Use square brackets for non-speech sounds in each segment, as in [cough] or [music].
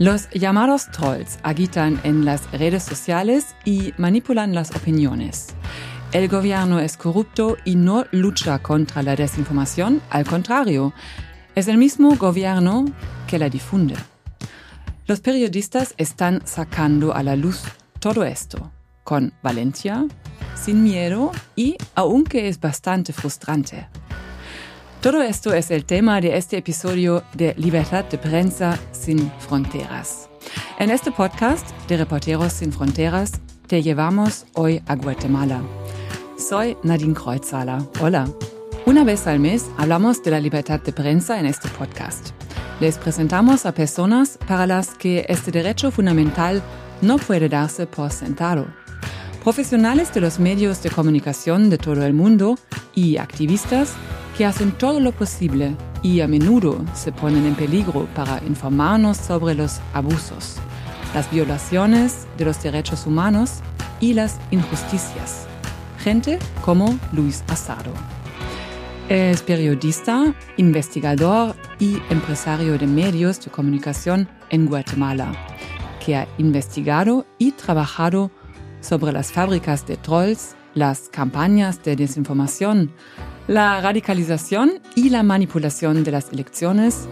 Los llamados trolls agitan en las redes sociales y manipulan las opiniones. El gobierno es corrupto y no lucha contra la desinformación, al contrario, es el mismo gobierno que la difunde. Los periodistas están sacando a la luz todo esto, con valencia, sin miedo y aunque es bastante frustrante. Todo esto es el tema de este episodio de Libertad de Prensa sin Fronteras. En este podcast de Reporteros sin Fronteras te llevamos hoy a Guatemala. Soy Nadine Kreuzala. Hola. Una vez al mes hablamos de la libertad de prensa en este podcast. Les presentamos a personas para las que este derecho fundamental no puede darse por sentado. Profesionales de los medios de comunicación de todo el mundo y activistas que hacen todo lo posible y a menudo se ponen en peligro para informarnos sobre los abusos, las violaciones de los derechos humanos y las injusticias. Gente como Luis Asado. Es periodista, investigador y empresario de medios de comunicación en Guatemala, que ha investigado y trabajado sobre las fábricas de trolls, las campañas de desinformación, la radicalización y la manipulación de las elecciones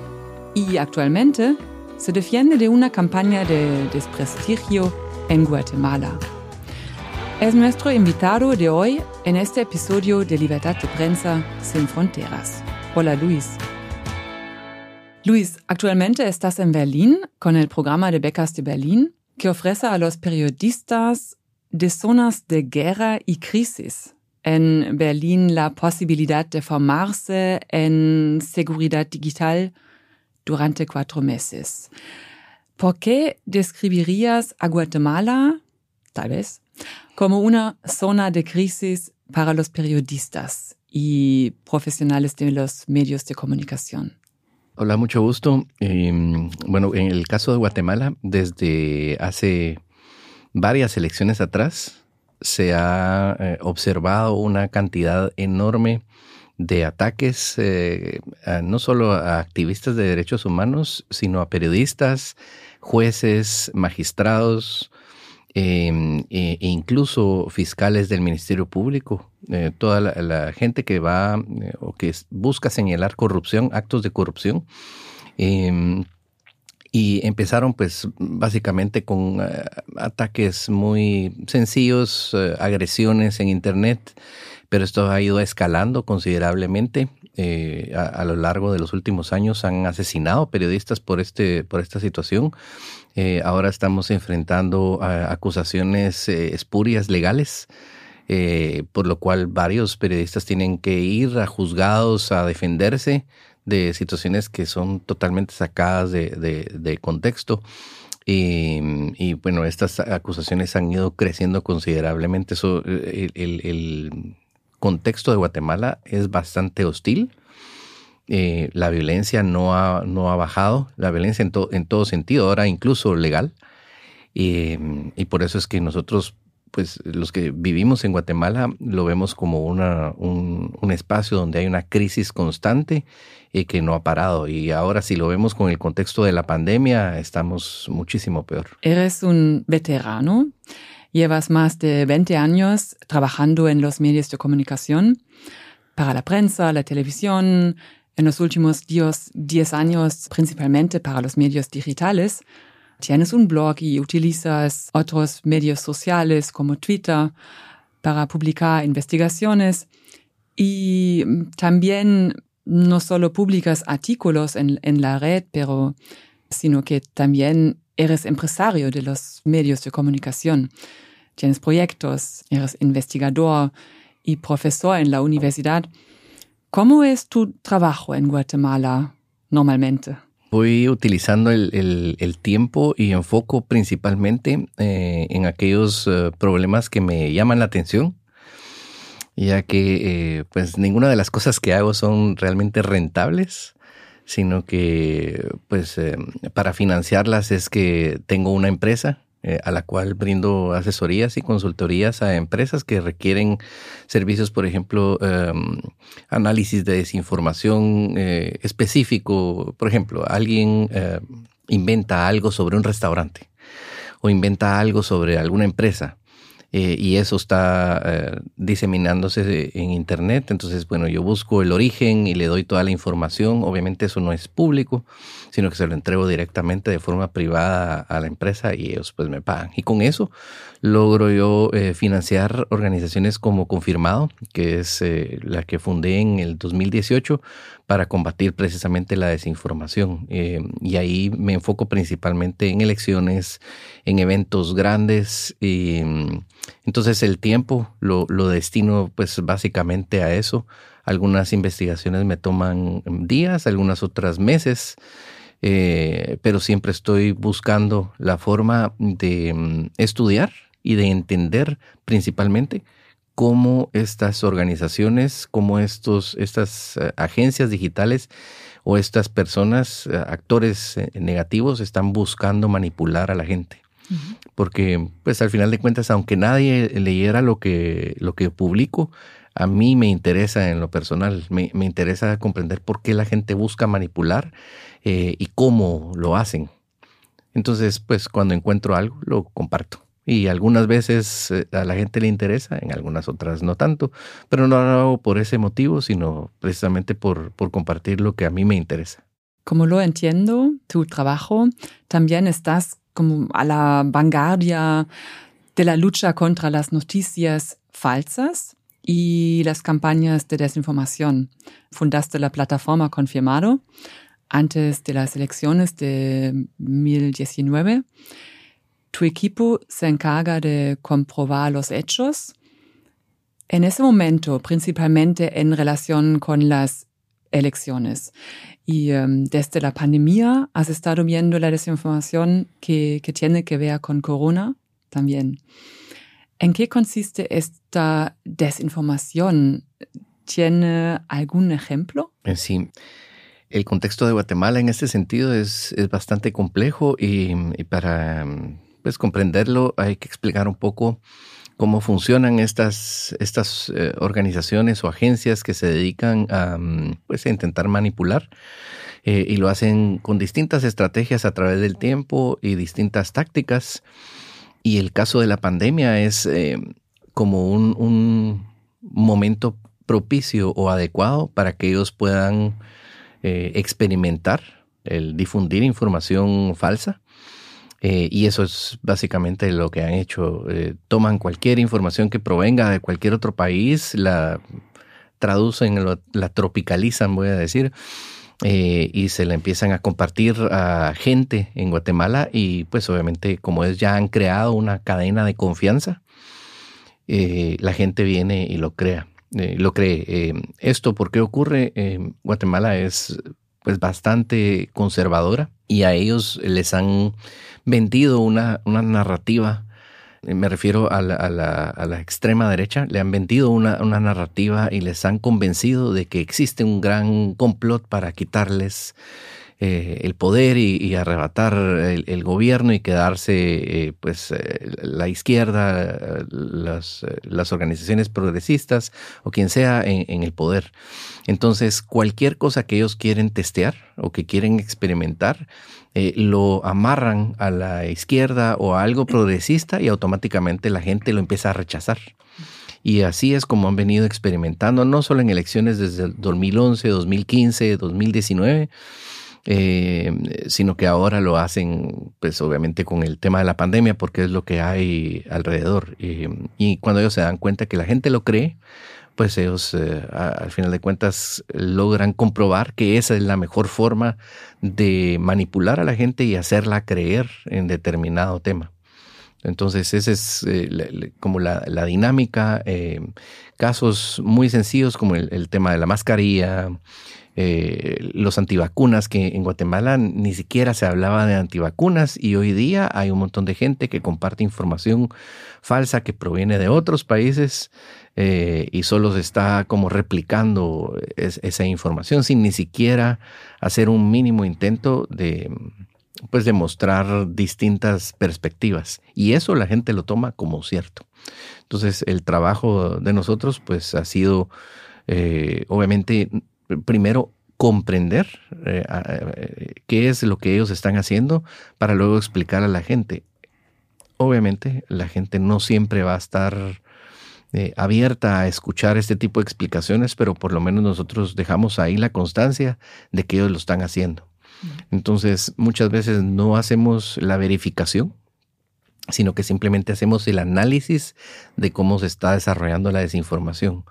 y actualmente se defiende de una campaña de desprestigio en Guatemala. Es nuestro invitado de hoy en este episodio de Libertad de Prensa sin Fronteras. Hola Luis. Luis, actualmente estás en Berlín con el programa de becas de Berlín que ofrece a los periodistas de zonas de guerra y crisis en Berlín la posibilidad de formarse en seguridad digital durante cuatro meses. ¿Por qué describirías a Guatemala, tal vez, como una zona de crisis para los periodistas y profesionales de los medios de comunicación? Hola, mucho gusto. Em, bueno, en el caso de Guatemala, desde hace varias elecciones atrás, se ha eh, observado una cantidad enorme de ataques, eh, no solo a activistas de derechos humanos, sino a periodistas, jueces, magistrados, em, e, e incluso fiscales del Ministerio Público, eh, toda la, gente que va o que busca señalar corrupción, actos de corrupción. Y empezaron pues básicamente con eh, ataques muy sencillos, eh, agresiones en Internet, pero esto ha ido escalando considerablemente. Eh, a, lo largo de los últimos años han asesinado periodistas por, este, por esta situación. ahora estamos enfrentando acusaciones espurias legales. por lo cual varios periodistas tienen que ir a juzgados a defenderse de situaciones que son totalmente sacadas de, contexto. Y, bueno, estas acusaciones han ido creciendo considerablemente. Eso, el, contexto de Guatemala es bastante hostil. Eh, la violencia no ha, no ha bajado, la violencia en, en todo sentido, ahora incluso legal. Y, por eso es que nosotros pues los que vivimos en Guatemala lo vemos como una, un, un, espacio donde hay una crisis constante y que no ha parado. Y ahora si lo vemos con el contexto de la pandemia, estamos muchísimo peor. Eres un veterano, llevas más de 20 años trabajando en los medios de comunicación, para la prensa, la televisión, en los últimos 10 años principalmente para los medios digitales. Tienes un blog y utilizas otros medios sociales como Twitter para publicar investigaciones y también no solo publicas artículos en, la red, pero sino que también eres empresario de los medios de comunicación. Tienes proyectos, eres investigador y profesor en la universidad. ¿Cómo es tu trabajo en Guatemala normalmente? Voy utilizando el, tiempo y enfoco principalmente eh, en aquellos eh, problemas que me llaman la atención, ya que eh, pues ninguna de las cosas que hago son realmente rentables, sino que pues para financiarlas es que tengo una empresa eh, a la cual brindo asesorías y consultorías a empresas que requieren servicios, por ejemplo, em, análisis de desinformación eh, específico. Por ejemplo, alguien eh, inventa algo sobre un restaurante o inventa algo sobre alguna empresa eh, y eso está eh, diseminándose en Internet. Entonces, bueno, yo busco el origen y le doy toda la información. Obviamente eso no es público, sino que se lo entrego directamente de forma privada a la empresa y ellos pues me pagan. Y con eso logro yo eh, financiar organizaciones como Confirmado, que es la que fundé en el 2018 para combatir precisamente la desinformación. y ahí me enfoco principalmente en elecciones, en eventos grandes y entonces el tiempo lo, destino pues básicamente a eso. Algunas investigaciones me toman días, algunas otras meses, eh, pero siempre estoy buscando la forma de mm, estudiar y de entender principalmente cómo estas organizaciones, cómo estos, estas eh, agencias digitales o estas personas, eh, actores negativos, están buscando manipular a la gente porque pues al final de cuentas, aunque nadie leyera lo que, lo que publico, a mí me interesa en lo personal, me, interesa comprender por qué la gente busca manipular eh, y cómo lo hacen. Entonces, pues cuando encuentro algo, lo comparto. Y algunas veces eh, a la gente le interesa, en algunas otras no tanto, pero no lo hago por ese motivo, sino precisamente por, por compartir lo que a mí me interesa. Como lo entiendo, tu trabajo también estás como a la vanguardia de la lucha contra las noticias falsas y las campañas de desinformación. Fundaste la plataforma Confirmado antes de las elecciones de 2019. Tu equipo se encarga de comprobar los hechos. En ese momento, principalmente en relación con las elecciones. Y um, desde la pandemia has estado viendo la desinformación que, tiene que ver con Corona también. ¿En qué consiste esta desinformación? ¿Tiene algún ejemplo? Eh, sí. El contexto de Guatemala en este sentido es, es bastante complejo y, y, para pues, comprenderlo hay que explicar un poco cómo funcionan estas, estas eh, organizaciones o agencias que se dedican a, mm, pues, a intentar manipular eh, y lo hacen con distintas estrategias a través del tiempo y distintas tácticas. Y el caso de la pandemia es eh, como un, un, momento propicio o adecuado para que ellos puedan experimentar el difundir información falsa eh, y eso es básicamente lo que han hecho. Eh, toman cualquier información que provenga de cualquier otro país, la traducen, la tropicalizan, voy a decir, eh, y se la empiezan a compartir a gente en Guatemala y pues obviamente como es ya han creado una cadena de confianza, la gente viene y lo crea. lo cree. esto, ¿por qué ocurre? Guatemala es pues bastante conservadora y a ellos les han vendido una, una narrativa, eh, me refiero a la, a, la, extrema derecha, le han vendido una, una narrativa y les han convencido de que existe un gran complot para quitarles eh, el poder y, arrebatar el, gobierno y quedarse eh, pues eh, la izquierda, las, organizaciones progresistas o quien sea en, el poder. Entonces, cualquier cosa que ellos quieren testear o que quieren experimentar, lo amarran a la izquierda o a algo progresista y automáticamente la gente lo empieza a rechazar. Y así es como han venido experimentando, no solo en elecciones desde el 2011, 2015, 2019, eh, sino que ahora lo hacen, pues obviamente con el tema de la pandemia, porque es lo que hay alrededor. y cuando ellos se dan cuenta que la gente lo cree, pues ellos eh, al final de cuentas logran comprobar que esa es la mejor forma de manipular a la gente y hacerla creer en determinado tema. Entonces, esa es eh, como la, dinámica. casos muy sencillos como el tema de la mascarilla, eh, los antivacunas, que en Guatemala ni siquiera se hablaba de antivacunas y hoy día hay un montón de gente que comparte información falsa que proviene de otros países eh, y solo se está como replicando esa información sin ni siquiera hacer un mínimo intento de pues demostrar distintas perspectivas y eso la gente lo toma como cierto. Entonces el trabajo de nosotros pues ha sido eh, obviamente primero comprender eh, qué es lo que ellos están haciendo para luego explicar a la gente. Obviamente la gente no siempre va a estar eh, abierta a escuchar este tipo de explicaciones, pero por lo menos nosotros dejamos ahí la constancia de que ellos lo están haciendo. Entonces, muchas veces no hacemos la verificación, sino que simplemente hacemos el análisis de cómo se está desarrollando la desinformación.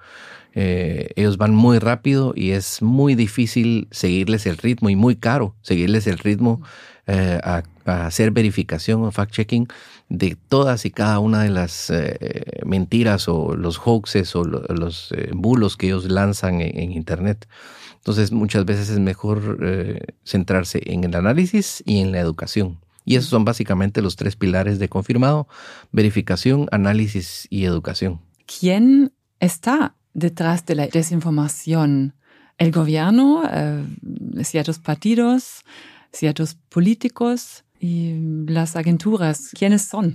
Eh, ellos van muy rápido y es muy difícil seguirles el ritmo y muy caro seguirles el ritmo eh, a, hacer verificación o fact-checking de todas y cada una de las eh, mentiras o los hoaxes o los bulos que ellos lanzan en Internet. Entonces muchas veces es mejor centrarse en el análisis y en la educación. Y esos son básicamente los tres pilares de confirmado, verificación, análisis y educación. ¿Quién está detrás de la desinformación? ¿El gobierno, eh, ciertos partidos, ciertos políticos y las agenturas? ¿Quiénes son?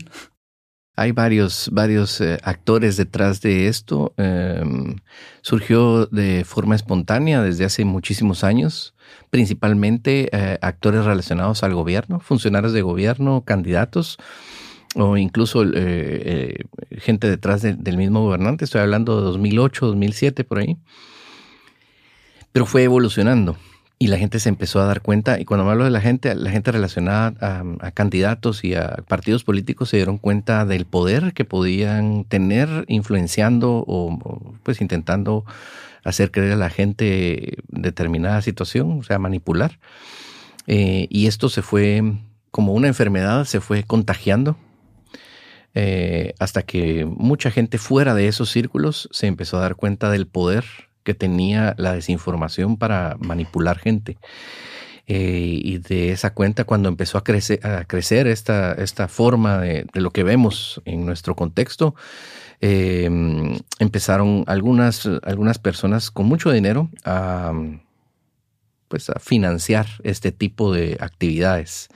Hay varios, varios eh, actores detrás de esto. Em, surgió de forma espontánea desde hace muchísimos años, principalmente eh, actores relacionados al gobierno, funcionarios de gobierno, candidatos o incluso eh, gente detrás del mismo gobernante. Estoy hablando de 2008, 2007, por ahí. Pero fue evolucionando y la gente se empezó a dar cuenta, y cuando hablo de la gente, la gente relacionada a, candidatos y a partidos políticos se dieron cuenta del poder que podían tener influenciando o, pues intentando hacer creer a la gente determinada situación, o sea, manipular. Eh, y esto se fue como una enfermedad, se fue contagiando eh, hasta que mucha gente fuera de esos círculos se empezó a dar cuenta del poder que tenía la desinformación para manipular gente. Eh, y de esa cuenta, cuando empezó a crecer, a crecer esta, esta forma de, lo que vemos en nuestro contexto, em, empezaron algunas, algunas personas con mucho dinero a, pues, a financiar este tipo de actividades.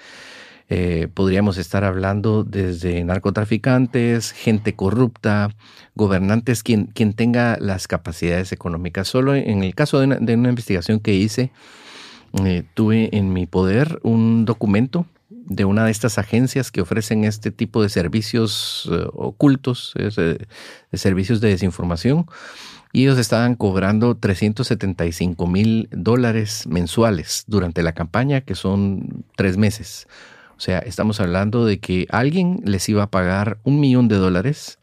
Eh, podríamos estar hablando desde narcotraficantes, gente corrupta, gobernantes, quien, quien tenga las capacidades económicas. Solo en el caso de una, investigación que hice, eh, tuve en mi poder un documento de una de estas agencias que ofrecen este tipo de servicios eh, ocultos, de servicios de desinformación, y ellos estaban cobrando 375 mil dólares mensuales durante la campaña, que son tres meses. O sea, estamos hablando de que alguien les iba a pagar un millón de dólares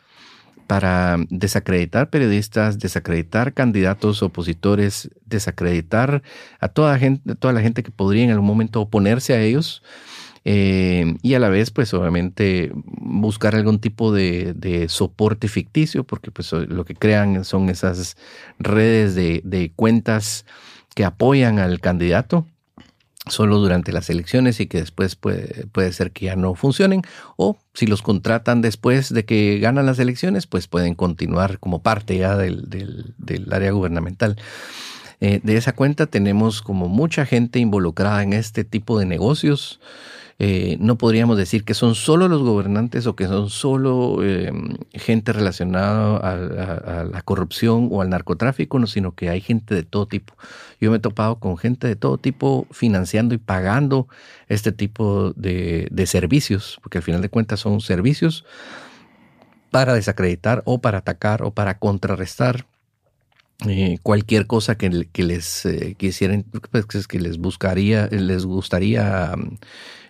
para desacreditar periodistas, desacreditar candidatos opositores, desacreditar a toda, gente, toda la gente que podría en algún momento oponerse a ellos. Eh, y a la vez, pues obviamente buscar algún tipo de, soporte ficticio, porque pues lo que crean son esas redes de, de cuentas que apoyan al candidato solo durante las elecciones y que después puede, puede, ser que ya no funcionen o si los contratan después de que ganan las elecciones pues pueden continuar como parte ya del, del, área gubernamental. Eh, de esa cuenta tenemos como mucha gente involucrada en este tipo de negocios eh, no podríamos decir que son solo los gobernantes o que son solo eh, gente relacionada a, la corrupción o al narcotráfico, sino que hay gente de todo tipo. Yo me he topado con gente de todo tipo financiando y pagando este tipo de, servicios, porque al final de cuentas son servicios para desacreditar o para atacar o para contrarrestar eh, cualquier cosa que, les quisieran, pues, que les buscaría, les gustaría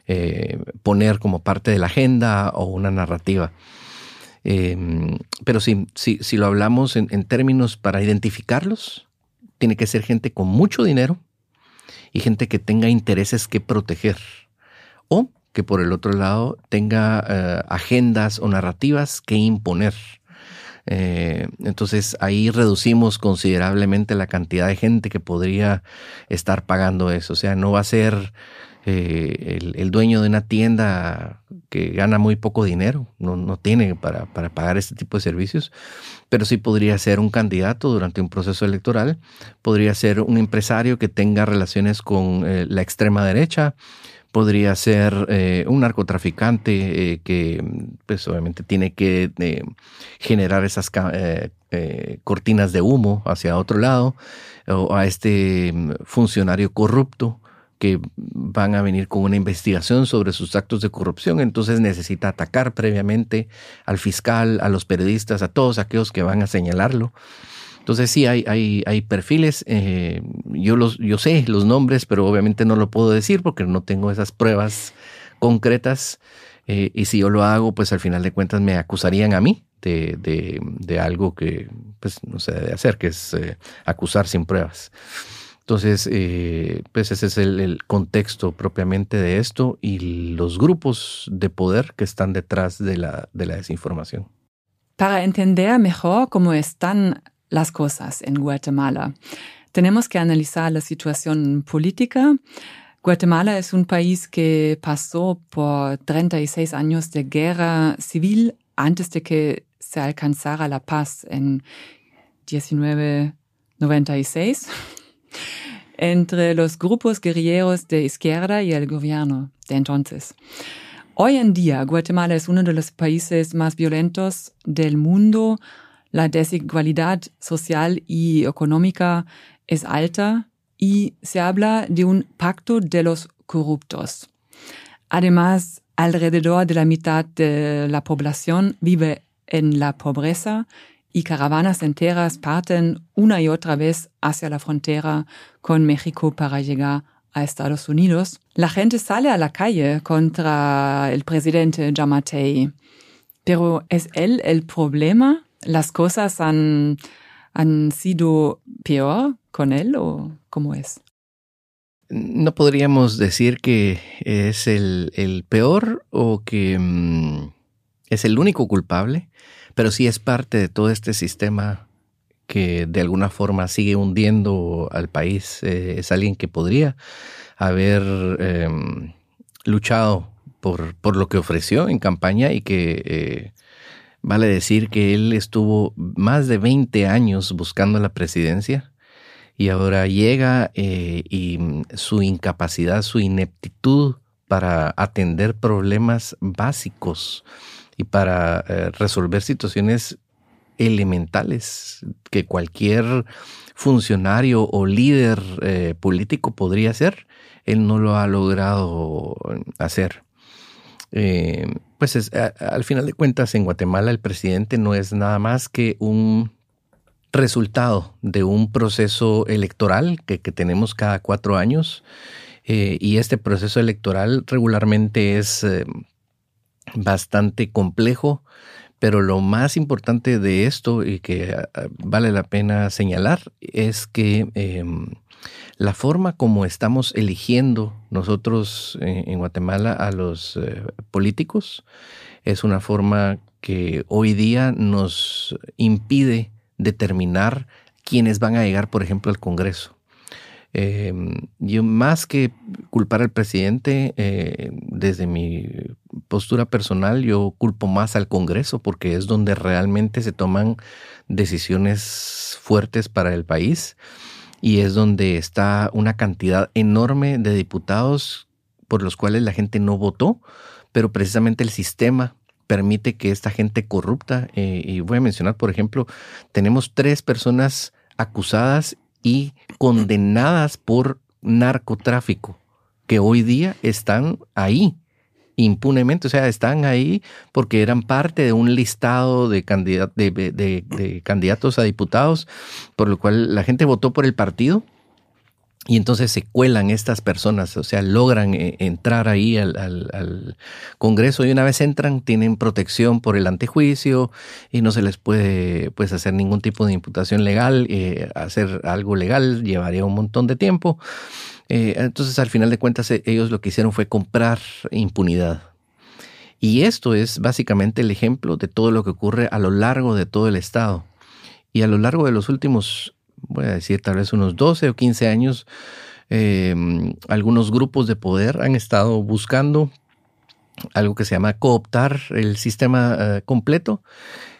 eh, poner como parte de la agenda o una narrativa. Em, pero sí, si, lo hablamos en, términos para identificarlos, tiene que ser gente con mucho dinero y gente que tenga intereses que proteger. O que por el otro lado tenga eh, agendas o narrativas que imponer. Eh, entonces ahí reducimos considerablemente la cantidad de gente que podría estar pagando eso. O sea, no va a ser eh, el, dueño de una tienda que gana muy poco dinero, no, no tiene para, para, pagar este tipo de servicios, pero sí podría ser un candidato durante un proceso electoral, podría ser un empresario que tenga relaciones con eh, la extrema derecha, podría ser eh, un narcotraficante que pues obviamente tiene que generar esas cortinas de humo hacia otro lado, o a este mm, funcionario corrupto que van a venir con una investigación sobre sus actos de corrupción, entonces necesita atacar previamente al fiscal, a los periodistas, a todos aquellos que van a señalarlo. Entonces sí, hay, hay, hay perfiles, eh, yo, los, yo sé los nombres, pero obviamente no lo puedo decir porque no tengo esas pruebas concretas. Eh, y si yo lo hago, pues al final de cuentas me acusarían a mí de, de, algo que pues, no se debe hacer, que es eh, acusar sin pruebas. Entonces, eh, pues ese es el, contexto propiamente de esto y los grupos de poder que están detrás de la, de la desinformación. Para entender mejor cómo están las cosas en Guatemala, tenemos que analizar la situación política. Guatemala es un país que pasó por 36 años de guerra civil antes de que se alcanzara la paz en 1996 entre los grupos guerrilleros de izquierda y el gobierno de entonces. Hoy en día, Guatemala es uno de los países más violentos del mundo. La desigualdad social y económica es alta y se habla de un pacto de los corruptos. Además, alrededor de la mitad de la población vive en la pobreza y caravanas enteras parten una y otra vez hacia la frontera con México para llegar a Estados Unidos. La gente sale a la calle contra el presidente Yamatei. Pero ¿es él el problema? ¿Las cosas han, han sido peor con él o cómo es? No podríamos decir que es el, el peor o que mm, es el único culpable pero sí es parte de todo este sistema que de alguna forma sigue hundiendo al país. Eh, es alguien que podría haber em, luchado por, por, lo que ofreció en campaña y que eh, vale decir que él estuvo más de 20 años buscando la presidencia y ahora llega eh, y su incapacidad, su ineptitud para atender problemas básicos y para eh, resolver situaciones elementales que cualquier funcionario o líder eh, político podría hacer, él no lo ha logrado hacer. Eh, pues al final de cuentas en Guatemala el presidente no es nada más que un resultado de un proceso electoral que, que tenemos cada cuatro años y este proceso electoral regularmente es bastante complejo, pero lo más importante de esto y que ah, ah, vale la pena señalar es que em, la forma como estamos eligiendo nosotros eh, en Guatemala a los eh, políticos es una forma que hoy día nos impide determinar quiénes van a llegar, por ejemplo, al Congreso. Em, yo más que culpar al presidente, eh, desde mi postura personal, yo culpo más al Congreso porque es donde realmente se toman decisiones fuertes para el país y es donde está una cantidad enorme de diputados por los cuales la gente no votó, pero precisamente el sistema permite que esta gente corrupta, eh, y voy a mencionar, por ejemplo, tenemos tres personas acusadas y condenadas por narcotráfico, que hoy día están ahí impunemente, o sea, están ahí porque eran parte de un listado de, de, candidatos a diputados, por lo cual la gente votó por el partido y entonces se cuelan estas personas, o sea, logran eh, entrar ahí al, Congreso y una vez entran tienen protección por el antejuicio y no se les puede pues, hacer ningún tipo de imputación legal. Eh, hacer algo legal llevaría un montón de tiempo. Eh, entonces, al final de cuentas, ellos lo que hicieron fue comprar impunidad. Y esto es básicamente el ejemplo de todo lo que ocurre a lo largo de todo el Estado. Y a lo largo de los últimos voy a decir tal vez unos 12 o 15 años, eh, algunos grupos de poder han estado buscando algo que se llama cooptar el sistema eh, completo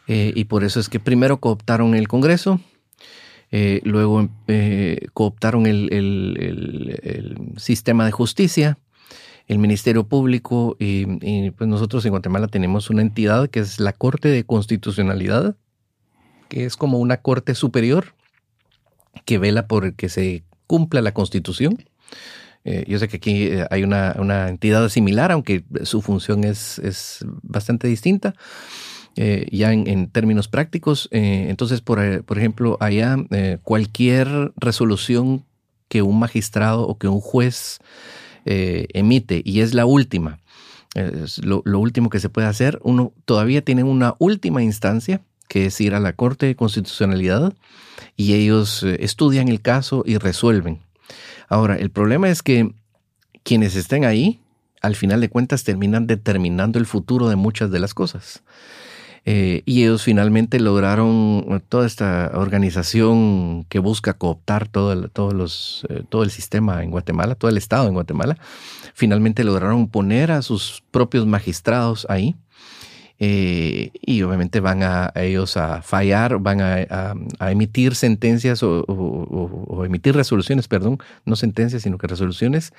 eh, y por eso es que primero cooptaron el Congreso, luego cooptaron el, sistema de justicia, el Ministerio Público y, pues nosotros en Guatemala tenemos una entidad que es la Corte de Constitucionalidad, que es como una corte superior que vela por que se cumpla la Constitución. Eh, yo sé que aquí eh, hay una, entidad similar, aunque su función es, es bastante distinta. Eh, ya en, términos prácticos. entonces, por, por, ejemplo, allá cualquier resolución que un magistrado o que un juez emite, y es la última, lo, lo, último que se puede hacer, uno todavía tiene una última instancia, que es ir a la Corte de Constitucionalidad, y ellos estudian el caso y resuelven. Ahora, el problema es que quienes estén ahí, al final de cuentas, terminan determinando el futuro de muchas de las cosas. Eh, y ellos finalmente lograron toda esta organización que busca cooptar todo el, todos los, eh, todo el sistema en Guatemala, todo el Estado en Guatemala, finalmente lograron poner a sus propios magistrados ahí eh, y obviamente van a, ellos a fallar, van a, emitir sentencias o, emitir resoluciones, perdón, no sentencias, sino que resoluciones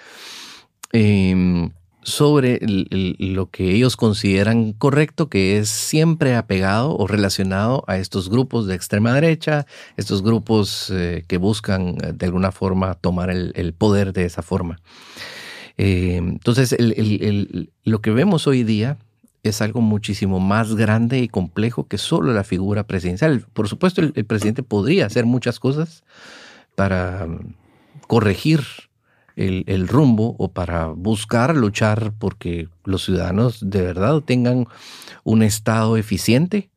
em, sobre lo que ellos consideran correcto, que es siempre apegado o relacionado a estos grupos de extrema derecha, estos grupos eh, que buscan eh, de alguna forma tomar el, poder de esa forma. entonces, lo que vemos hoy día es algo muchísimo más grande y complejo que solo la figura presidencial. Por supuesto, el, presidente podría hacer muchas cosas para mm, corregir el, rumbo o para buscar luchar porque los ciudadanos de verdad tengan un Estado eficiente.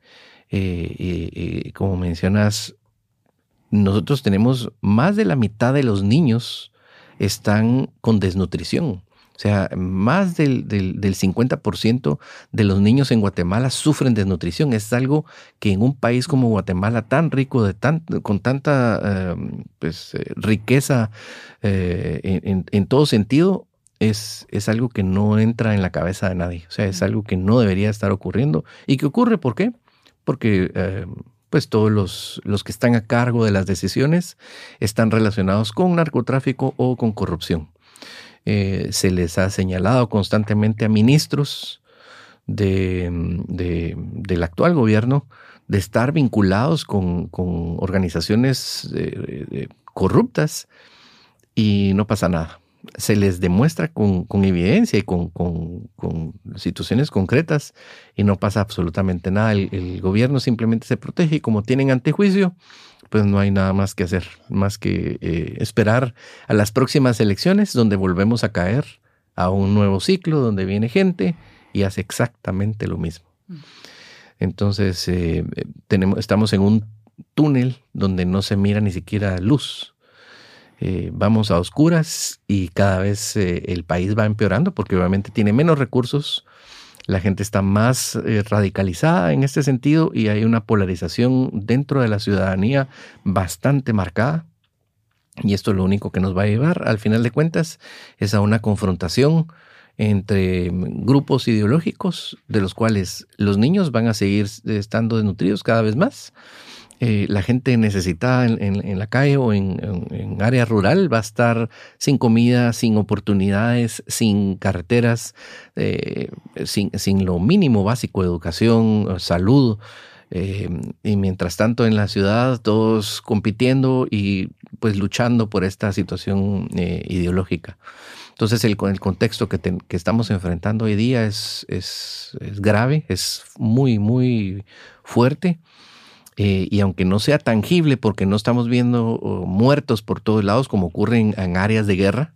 Eh, como mencionas, nosotros tenemos más de la mitad de los niños están con desnutrición. O sea, más del, del, 50% de los niños en Guatemala sufren desnutrición. Es algo que en un país como Guatemala, tan rico, de tan, con tanta em, pues, eh, riqueza eh, en, en, todo sentido, es, es, algo que no entra en la cabeza de nadie. O sea, es algo que no debería estar ocurriendo. ¿Y qué ocurre? ¿Por qué? Porque em, pues todos los, los que están a cargo de las decisiones están relacionados con narcotráfico o con corrupción. Eh, se les ha señalado constantemente a ministros del actual gobierno de estar vinculados con, organizaciones eh, eh, corruptas y no pasa nada. Se les demuestra con, evidencia y con, situaciones concretas y no pasa absolutamente nada. El, el, gobierno simplemente se protege y como tienen antejuicio, pues no hay nada más que hacer, más que eh, esperar a las próximas elecciones donde volvemos a caer a un nuevo ciclo donde viene gente y hace exactamente lo mismo. Mm. Entonces, eh, tenemos, estamos en un túnel donde no se mira ni siquiera luz. Eh, vamos a oscuras y cada vez el país va empeorando porque obviamente tiene menos recursos, la gente está más eh, radicalizada en este sentido y hay una polarización dentro de la ciudadanía bastante marcada. Y esto lo único que nos va a llevar, al final de cuentas, es a una confrontación entre grupos ideológicos de los cuales los niños van a seguir estando desnutridos cada vez más eh, la gente necesitada en, la calle o en, área rural va a estar sin comida, sin oportunidades, sin carreteras, eh, sin, sin, lo mínimo básico, educación, salud. Eh, y mientras tanto en la ciudad todos compitiendo y pues luchando por esta situación ideológica. Entonces el, el contexto que, que, estamos enfrentando hoy día es, es, es grave, es muy, muy fuerte. Eh, y aunque no sea tangible porque no estamos viendo oh, muertos por todos lados como ocurre en, áreas de guerra,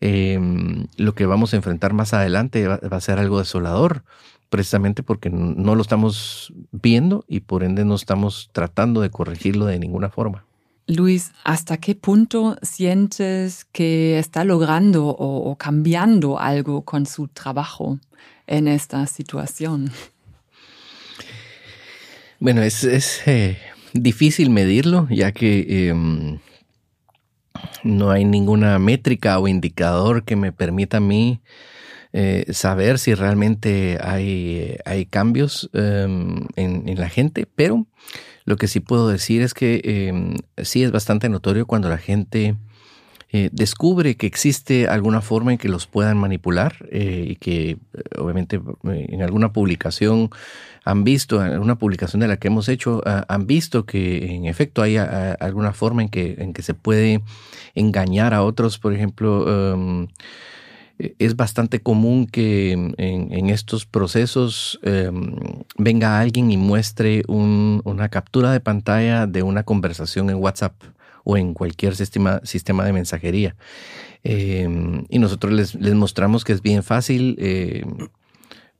em, lo que vamos a enfrentar más adelante va, a ser algo desolador, precisamente porque no lo estamos viendo y por ende no estamos tratando de corregirlo de ninguna forma. Luis, ¿hasta qué punto sientes que está logrando o cambiando algo con su trabajo en esta situación? Bueno, es, eh, difícil medirlo, ya que em, no hay ninguna métrica o indicador que me permita a mí eh, saber si realmente hay, hay cambios em, en, la gente, pero lo que sí puedo decir es que em, sí es bastante notorio cuando la gente eh, descubre que existe alguna forma en que los puedan manipular eh, y que obviamente en alguna publicación han visto, en alguna publicación de la que hemos hecho, han visto que en efecto hay alguna forma en que, en que se puede engañar a otros, por ejemplo, em, es bastante común que en, estos procesos em, venga alguien y muestre una captura de pantalla de una conversación en WhatsApp o en cualquier sistema, sistema de mensajería. Em, y nosotros les, les, mostramos que es bien fácil eh,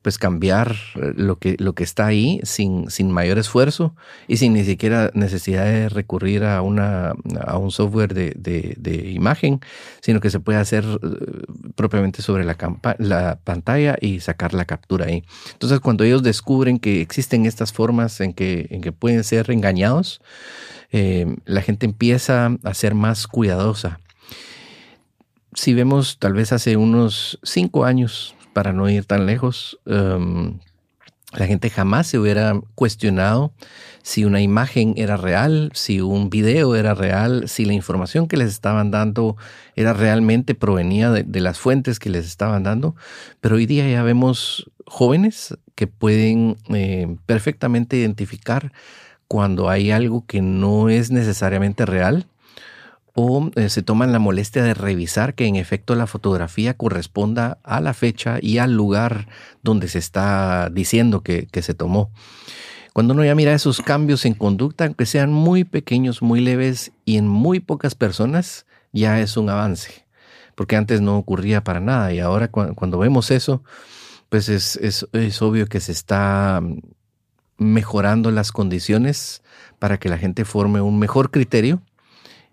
pues cambiar eh, lo que, lo que está ahí sin, sin mayor esfuerzo y sin ni siquiera necesidad de recurrir a, una, a un software de, de, imagen, sino que se puede hacer eh, propiamente sobre la, la pantalla y sacar la captura ahí. Entonces cuando ellos descubren que existen estas formas en que, en que pueden ser engañados, eh, la gente empieza a ser más cuidadosa. Si vemos tal vez hace unos cinco años, para no ir tan lejos, em, la gente jamás se hubiera cuestionado si una imagen era real, si un video era real, si la información que les estaban dando era realmente provenía de, las fuentes que les estaban dando. Pero hoy día ya vemos jóvenes que pueden eh, perfectamente identificar cuando hay algo que no es necesariamente real o eh, se toman la molestia de revisar que en efecto la fotografía corresponda a la fecha y al lugar donde se está diciendo que, se tomó. Cuando uno ya mira esos cambios en conducta, aunque sean muy pequeños, muy leves y en muy pocas personas, ya es un avance, porque antes no ocurría para nada y ahora cuando vemos eso, pues es, es obvio que se está mejorando las condiciones para que la gente forme un mejor criterio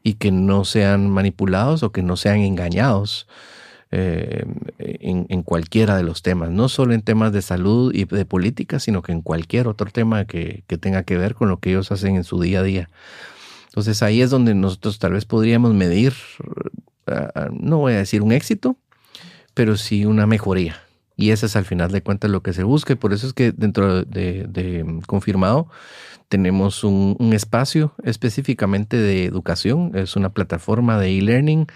y que no sean manipulados o que no sean engañados eh, en, cualquiera de los temas, no solo en temas de salud y de política, sino que en cualquier otro tema que, tenga que ver con lo que ellos hacen en su día a día. Entonces ahí es donde nosotros tal vez podríamos medir, ah, ah, no voy a decir un éxito, pero sí una mejoría. Y eso es al final de cuentas lo que se busca. por eso es que dentro de, de confirmado tenemos un, espacio específicamente de educación, es una plataforma de e-learning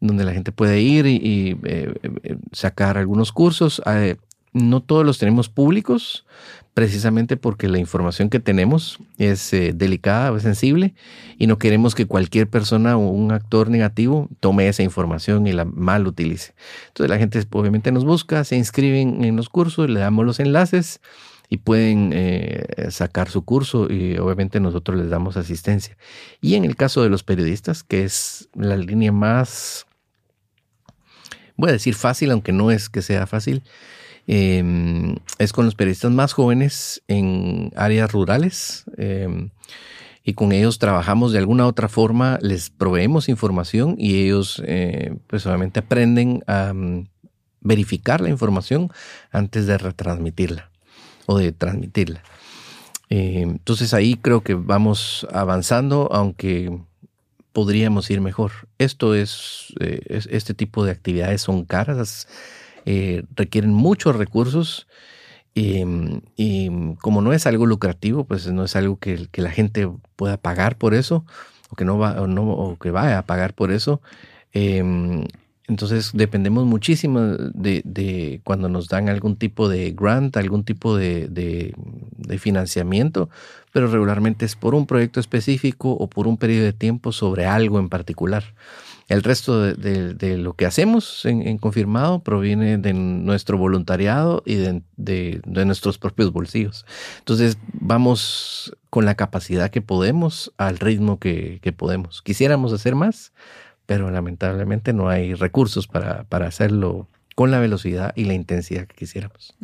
donde la gente puede ir y, eh, eh, sacar algunos cursos. Eh, no todos los tenemos públicos, precisamente porque la información que tenemos es delicada, es sensible, y no queremos que cualquier persona o un actor negativo tome esa información y la mal utilice. Entonces la gente obviamente nos busca, se inscriben en los cursos, le damos los enlaces y pueden eh, sacar su curso y obviamente nosotros les damos asistencia. Y en el caso de los periodistas, que es la línea más, voy a decir fácil, aunque no es que sea fácil, em, es con los periodistas más jóvenes en áreas rurales. Em, y con ellos trabajamos de alguna otra forma, les proveemos información y ellos eh, pues obviamente aprenden a mm, verificar la información antes de retransmitirla o de transmitirla. Eh, entonces ahí creo que vamos avanzando, aunque podríamos ir mejor. Esto es, eh, este tipo de actividades son caras, eh, requieren muchos recursos y, como no es algo lucrativo, pues no es algo que, la gente pueda pagar por eso o que no va o no o que vaya a pagar por eso. Entonces dependemos muchísimo de, cuando nos dan algún tipo de grant, algún tipo de, financiamiento, pero regularmente es por un proyecto específico o por un periodo de tiempo sobre algo en particular. El resto de, lo que hacemos en, confirmado proviene de nuestro voluntariado y de, nuestros propios bolsillos. Entonces vamos con la capacidad que podemos al ritmo que podemos. Quisiéramos hacer más, pero lamentablemente no hay recursos para, para hacerlo con la velocidad y la intensidad que quisiéramos.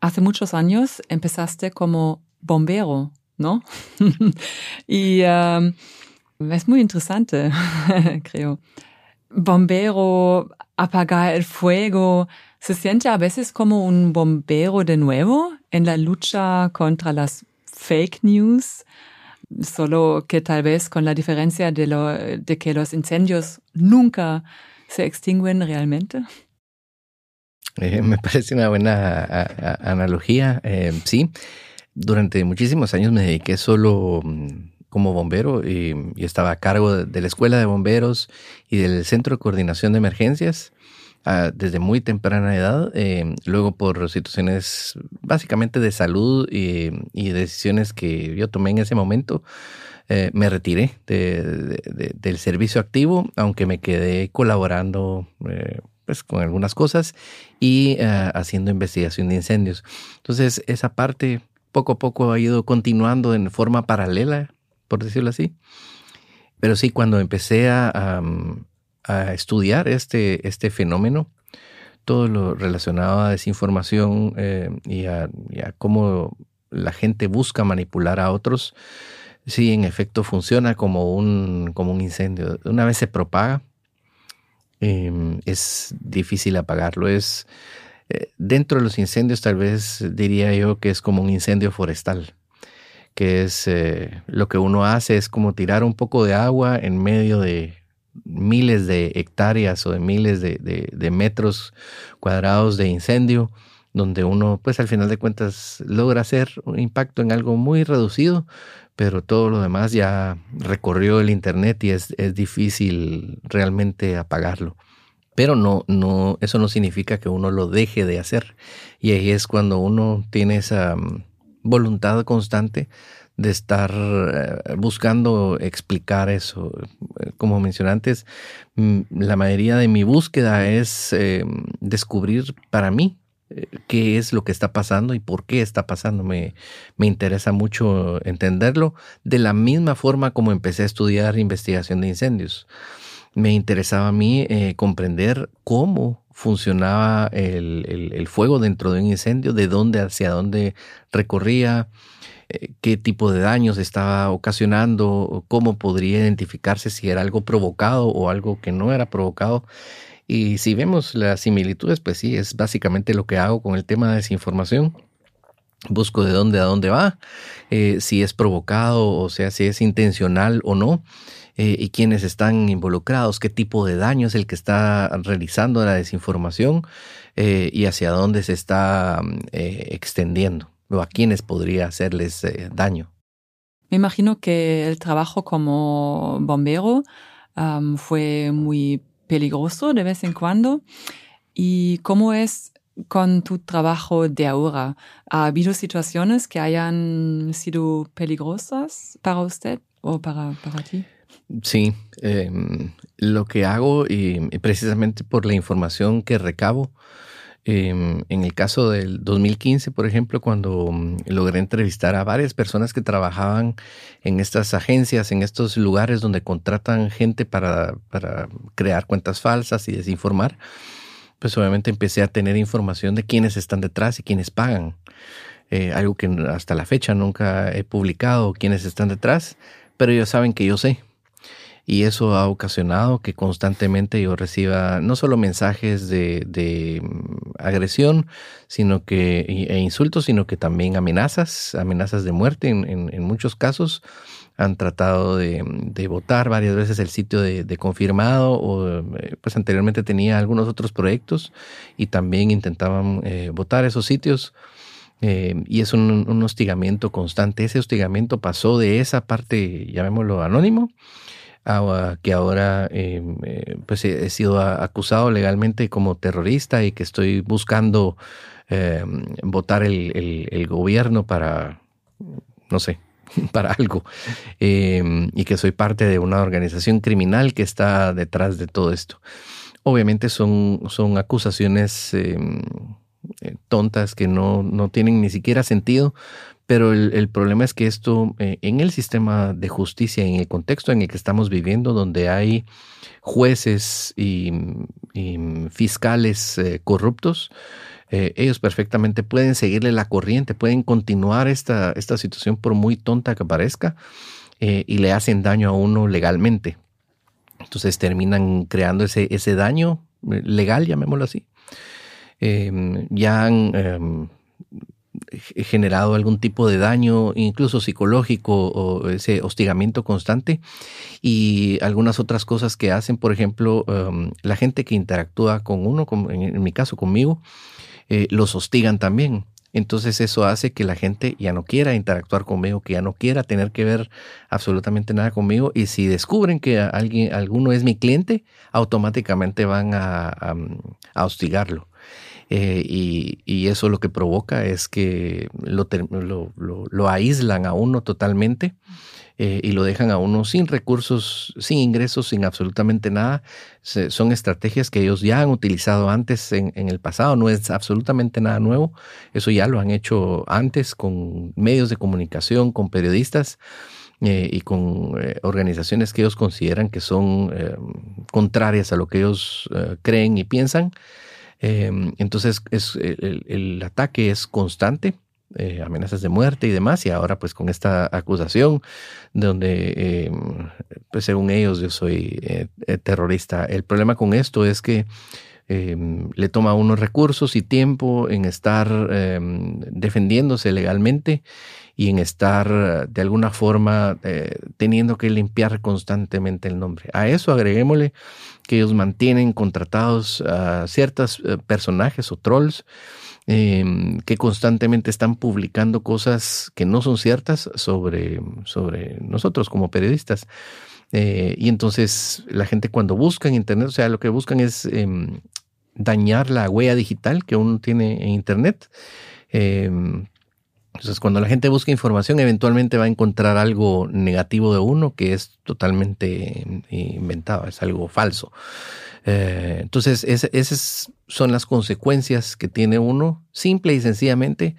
Hace muchos años empezaste como bombero, ¿no? [laughs] y um, es muy interesante, [laughs] creo. Bombero, apagar el fuego, se siente a veces como un bombero de nuevo en la lucha contra las fake news solo que tal vez con la diferencia de, lo, de que los incendios nunca se extinguen realmente. Eh, me parece una buena analogía. Eh, sí, durante muchísimos años me dediqué solo mm, como bombero y, estaba a cargo de, la escuela de bomberos y del centro de coordinación de emergencias ah, desde muy temprana edad. Eh, luego por situaciones básicamente de salud y, decisiones que yo tomé en ese momento, eh, me retiré del servicio activo, aunque me quedé colaborando eh, pues, con algunas cosas y haciendo investigación de incendios. Entonces, esa parte poco a poco ha ido continuando en forma paralela, por decirlo así. Pero sí, cuando empecé a, estudiar este, este fenómeno, todo lo relacionado a desinformación eh, y, a, cómo la gente busca manipular a otros, sí, en efecto funciona como un, como un incendio. Una vez se propaga, em, es difícil apagarlo. Es, eh, dentro de los incendios tal vez diría yo que es como un incendio forestal, que es eh, lo que uno hace es como tirar un poco de agua en medio de miles de hectáreas o de miles de, de metros cuadrados de incendio, donde uno pues al final de cuentas logra hacer un impacto en algo muy reducido, pero todo lo demás ya recorrió el Internet y es, es difícil realmente apagarlo. Pero no, no, eso no significa que uno lo deje de hacer. Y ahí es cuando uno tiene esa mm, voluntad constante de estar eh, buscando explicar eso. Como mencioné antes, mm, la mayoría de mi búsqueda es eh, descubrir para mí eh, qué es lo que está pasando y por qué está pasando. Me, me interesa mucho entenderlo de la misma forma como empecé a estudiar investigación de incendios me interesaba a mí comprender cómo funcionaba el, fuego dentro de un incendio, de dónde hacia dónde recorría, qué tipo de daños estaba ocasionando, cómo podría identificarse si era algo provocado o algo que no era provocado. Y si vemos las similitudes, pues sí, es básicamente lo que hago con el tema de desinformación. Busco de dónde a dónde va, eh, si es provocado, o sea, si es intencional o no. Eh, y quiénes están involucrados, qué tipo de daño es el que está realizando la desinformación eh, y hacia dónde se está eh, extendiendo o a quiénes podría hacerles daño. Me imagino que el trabajo como bombero fue muy peligroso de vez en cuando. ¿Y cómo es con tu trabajo de ahora? ¿Ha habido situaciones que hayan sido peligrosas para usted o para, para ti? Sí, em, lo que hago y, precisamente por la información que recabo, em, en el caso del 2015, por ejemplo, cuando mm, logré entrevistar a varias personas que trabajaban en estas agencias, en estos lugares donde contratan gente para, para crear cuentas falsas y desinformar, pues obviamente empecé a tener información de quiénes están detrás y quiénes pagan. Eh, algo que hasta la fecha nunca he publicado, quiénes están detrás, pero ellos saben que yo sé y eso ha ocasionado que constantemente yo reciba no solo mensajes de, mm, agresión, sino que e insultos, sino que también amenazas, amenazas de muerte en, muchos casos. Han tratado de, votar varias veces el sitio de, confirmado o eh, pues anteriormente tenía algunos otros proyectos y también intentaban eh, votar esos sitios. Eh, y es un, un, hostigamiento constante. Ese hostigamiento pasó de esa parte, llamémoslo anónimo, que ahora em, eh, pues he, sido acusado legalmente como terrorista y que estoy buscando em, votar el, gobierno para, no sé, [laughs] para algo, em, y que soy parte de una organización criminal que está detrás de todo esto. Obviamente son, son acusaciones eh, tontas que no, no tienen ni siquiera sentido, pero el, problema es que esto, eh, en el sistema de justicia, en el contexto en el que estamos viviendo, donde hay jueces y, fiscales eh, corruptos, eh, ellos perfectamente pueden seguirle la corriente, pueden continuar esta, esta situación por muy tonta que parezca y le hacen daño a uno legalmente. Entonces terminan creando ese, ese daño legal, llamémoslo así. Em, ya han em, generado algún tipo de daño, incluso psicológico o ese hostigamiento constante y algunas otras cosas que hacen, por ejemplo, um, la gente que interactúa con uno, en mi caso conmigo, eh, los hostigan también. Entonces eso hace que la gente ya no quiera interactuar conmigo, que ya no quiera tener que ver absolutamente nada conmigo. Y si descubren que alguien, alguno es mi cliente, automáticamente van a, a, hostigarlo. Eh, y, y, eso lo que provoca es que lo, lo, lo aíslan a uno totalmente eh, y lo dejan a uno sin recursos, sin ingresos, sin absolutamente nada. son estrategias que ellos ya han utilizado antes en, el pasado, no es absolutamente nada nuevo. Eso ya lo han hecho antes con medios de comunicación, con periodistas. Eh, y con eh, organizaciones que ellos consideran que son contrarias a lo que ellos creen y piensan. Entonces es, el, ataque es constante eh, amenazas de muerte y demás, y ahora pues con esta acusación donde eh, pues según ellos yo soy eh, terrorista. El problema con esto es que le toma unos recursos y tiempo en estar defendiéndose legalmente y en estar de alguna forma teniendo que limpiar constantemente el nombre. A eso agreguémosle que ellos mantienen contratados a ciertos personajes o trolls Em, que constantemente están publicando cosas que no son ciertas sobre, sobre nosotros como periodistas. Eh, y entonces la gente cuando busca en Internet, o sea, lo que buscan es em, dañar la huella digital que uno tiene en Internet. Em, entonces, cuando la gente busca información, eventualmente va a encontrar algo negativo de uno que es totalmente inventado, es algo falso. Eh, entonces, esas son las consecuencias que tiene uno, simple y sencillamente,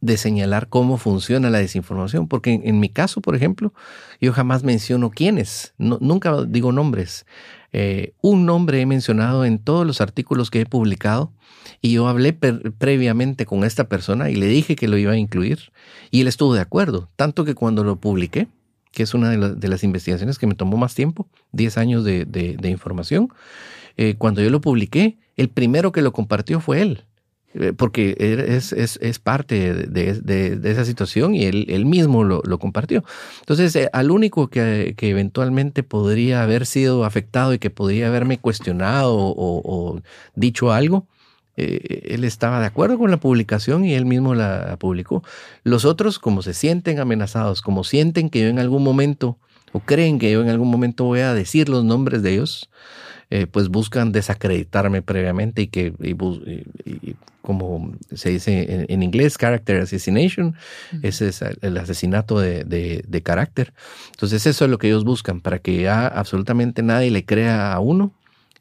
de señalar cómo funciona la desinformación. Porque en, mi caso, por ejemplo, yo jamás menciono quiénes, nunca digo nombres. Eh, un nombre he mencionado en todos los artículos que he publicado y yo hablé previamente con esta persona y le dije que lo iba a incluir y él estuvo de acuerdo, tanto que cuando lo publiqué, que es una de, las investigaciones que me tomó más tiempo, 10 años de, información. Eh, cuando yo lo publiqué, el primero que lo compartió fue él, porque es, es, parte de, esa situación y él, mismo lo, compartió. Entonces, eh, al único que, que, eventualmente podría haber sido afectado y que podría haberme cuestionado o dicho algo, eh, él estaba de acuerdo con la publicación y él mismo la publicó. Los otros, como se sienten amenazados, como sienten que yo en algún momento, o creen que yo en algún momento voy a decir los nombres de ellos, eh, pues buscan desacreditarme previamente y que, como se dice en, inglés, character assassination, ese es el asesinato de, de carácter. Entonces eso es lo que ellos buscan, para que ya absolutamente nadie le crea a uno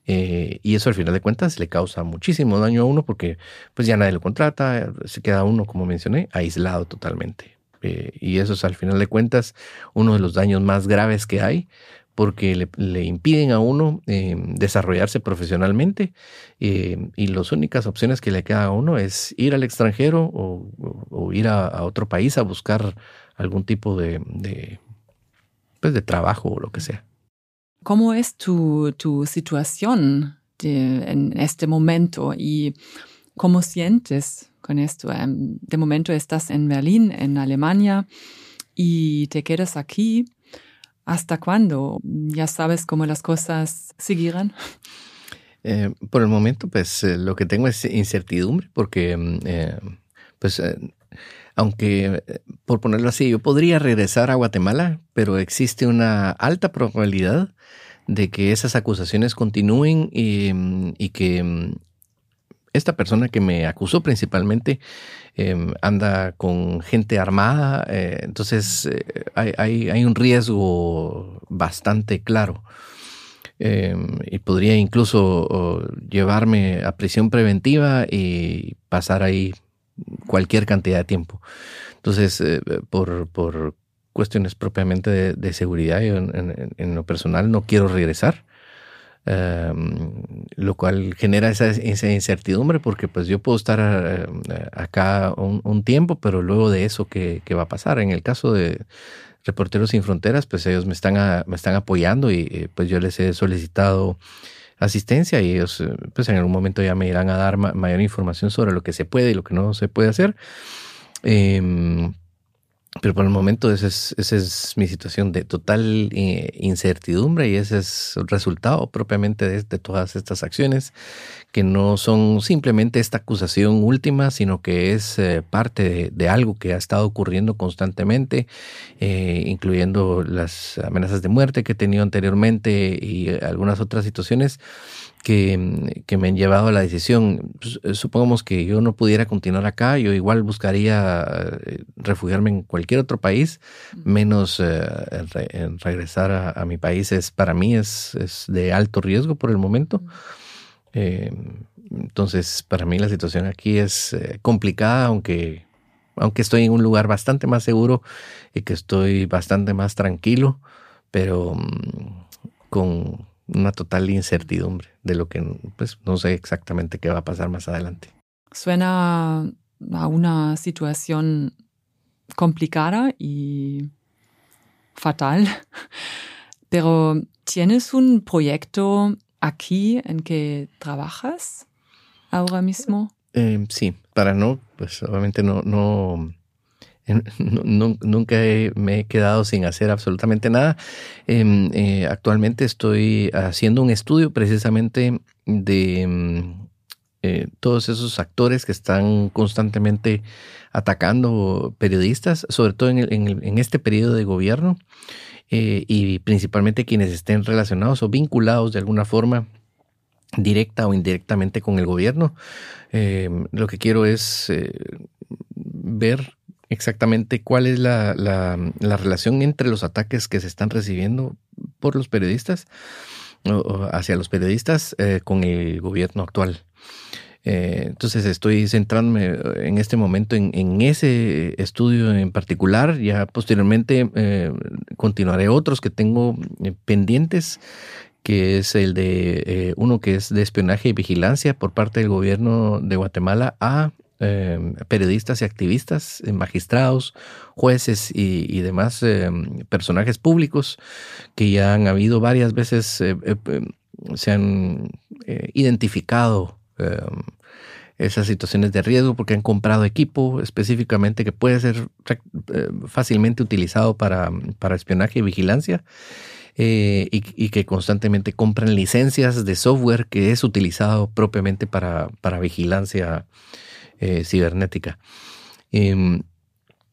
eh, y eso al final de cuentas le causa muchísimo daño a uno porque pues ya nadie lo contrata, se queda uno, como mencioné, aislado totalmente. Eh, y eso es al final de cuentas uno de los daños más graves que hay porque le, impiden a uno eh, desarrollarse profesionalmente y las únicas opciones que le quedan a uno es ir al extranjero o, ir a, otro país a buscar algún tipo de, pues de trabajo o lo que sea. ¿Cómo es tu, tu situación en este momento y cómo sientes con esto? Em, de momento estás en Berlín, en Alemania, y te quedas aquí. ¿Hasta cuándo? ¿Ya sabes cómo las cosas seguirán? [laughs] Eh, por el momento, pues eh, lo que tengo es incertidumbre porque, mm, eh, pues, aunque, por ponerlo así, yo podría regresar a Guatemala, pero existe una alta probabilidad de que esas acusaciones continúen y, que mm, esta persona que me acusó principalmente em, anda con gente armada, eh, entonces eh, hay, un riesgo bastante claro. Em, y podría incluso llevarme a prisión preventiva y pasar ahí cualquier cantidad de tiempo. Entonces, eh, por, por cuestiones propiamente de, seguridad. Yo en, lo personal no quiero regresar, em, lo cual genera esa, incertidumbre porque pues yo puedo estar eh, acá un, tiempo, pero luego de eso, ¿qué, va a pasar? En el caso de Reporteros Sin Fronteras, pues ellos me están, me están apoyando y eh, pues yo les he solicitado asistencia y ellos eh, pues en algún momento ya me irán a dar mayor información sobre lo que se puede y lo que no se puede hacer. Em, pero por el momento esa es, esa es mi situación de total eh, incertidumbre y ese es el resultado propiamente de, de, todas estas acciones que no son simplemente esta acusación última, sino que es eh, parte de, de, algo que ha estado ocurriendo constantemente, eh, incluyendo las amenazas de muerte que he tenido anteriormente y algunas otras situaciones que, que, me han llevado a la decisión. Pues, eh, supongamos que yo no pudiera continuar acá, yo igual buscaría refugiarme en cualquier otro país, menos eh, re, regresar a, a, mi país. Es, para mí es, es, de alto riesgo por el momento. Eh, entonces, para mí la situación aquí es eh, complicada, aunque, aunque estoy en un lugar bastante más seguro y que estoy bastante más tranquilo, pero um, con una total incertidumbre de lo que pues no sé exactamente qué va a pasar más adelante. Suena a una situación complicada y fatal, [laughs] pero ¿tienes un proyecto aquí en que trabajas ahora mismo? Eh, sí, para no, pues obviamente no, no nunca me he quedado sin hacer absolutamente nada. Eh, eh, actualmente estoy haciendo un estudio precisamente de eh, todos esos actores que están constantemente atacando periodistas, sobre todo en, en este periodo de gobierno, eh, y principalmente quienes estén relacionados o vinculados de alguna forma directa o indirectamente con el gobierno. Eh, lo que quiero es ver exactamente cuál es la, la, la, relación entre los ataques que se están recibiendo por los periodistas, o hacia los periodistas, eh, con el gobierno actual. Eh, entonces estoy centrándome en este momento en, ese estudio en particular. Ya posteriormente eh, continuaré otros que tengo eh, pendientes, que es el de eh, uno que es de espionaje y vigilancia por parte del gobierno de Guatemala a eh, periodistas y activistas, eh, magistrados, jueces y, demás eh, personajes públicos que ya han habido varias veces, eh, eh, se han identificado esas situaciones de riesgo porque han comprado equipo específicamente que puede ser fácilmente utilizado para, para espionaje y vigilancia. Eh, y, y, que constantemente compran licencias de software que es utilizado propiamente para, para vigilancia eh, cibernética.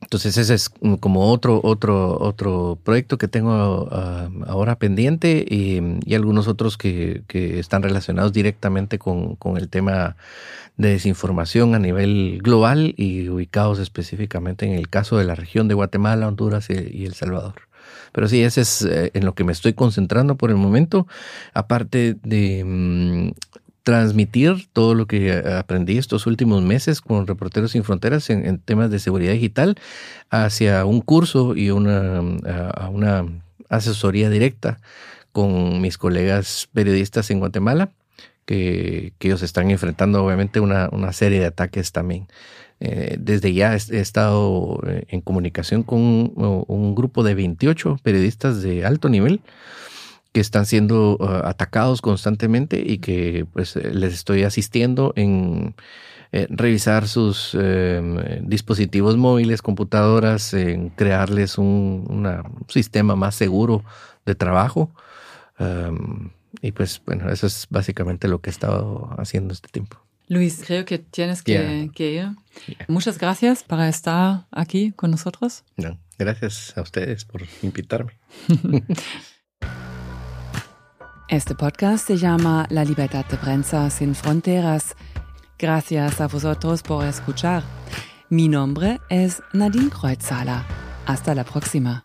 Entonces ese es como otro, otro, otro proyecto que tengo uh, ahora pendiente y, algunos otros que, están relacionados directamente con, con, el tema de desinformación a nivel global y ubicados específicamente en el caso de la región de Guatemala, Honduras y, y El Salvador. Pero sí, ese es eh, en lo que me estoy concentrando por el momento, aparte de mm, transmitir todo lo que aprendí estos últimos meses con Reporteros Sin Fronteras en, temas de seguridad digital hacia un curso y una, una asesoría directa con mis colegas periodistas en Guatemala, que, ellos están enfrentando obviamente una, serie de ataques también. Eh, desde ya he, estado eh, en comunicación con un, un grupo de 28 periodistas de alto nivel, que están siendo uh, atacados constantemente y que pues les estoy asistiendo en eh, revisar sus eh, dispositivos móviles, computadoras, en crearles un, una, un, sistema más seguro de trabajo. Um, y pues bueno, eso es básicamente lo que he estado haciendo este tiempo. Luis, creo que tienes que, yeah. que ir. Yeah. Muchas gracias por estar aquí con nosotros. No, gracias a ustedes por invitarme. [laughs] Este podcast se llama La libertad de prensa sin fronteras. Gracias a vosotros por escuchar. Mi nombre es Nadine Kreuzhaler. Hasta la próxima.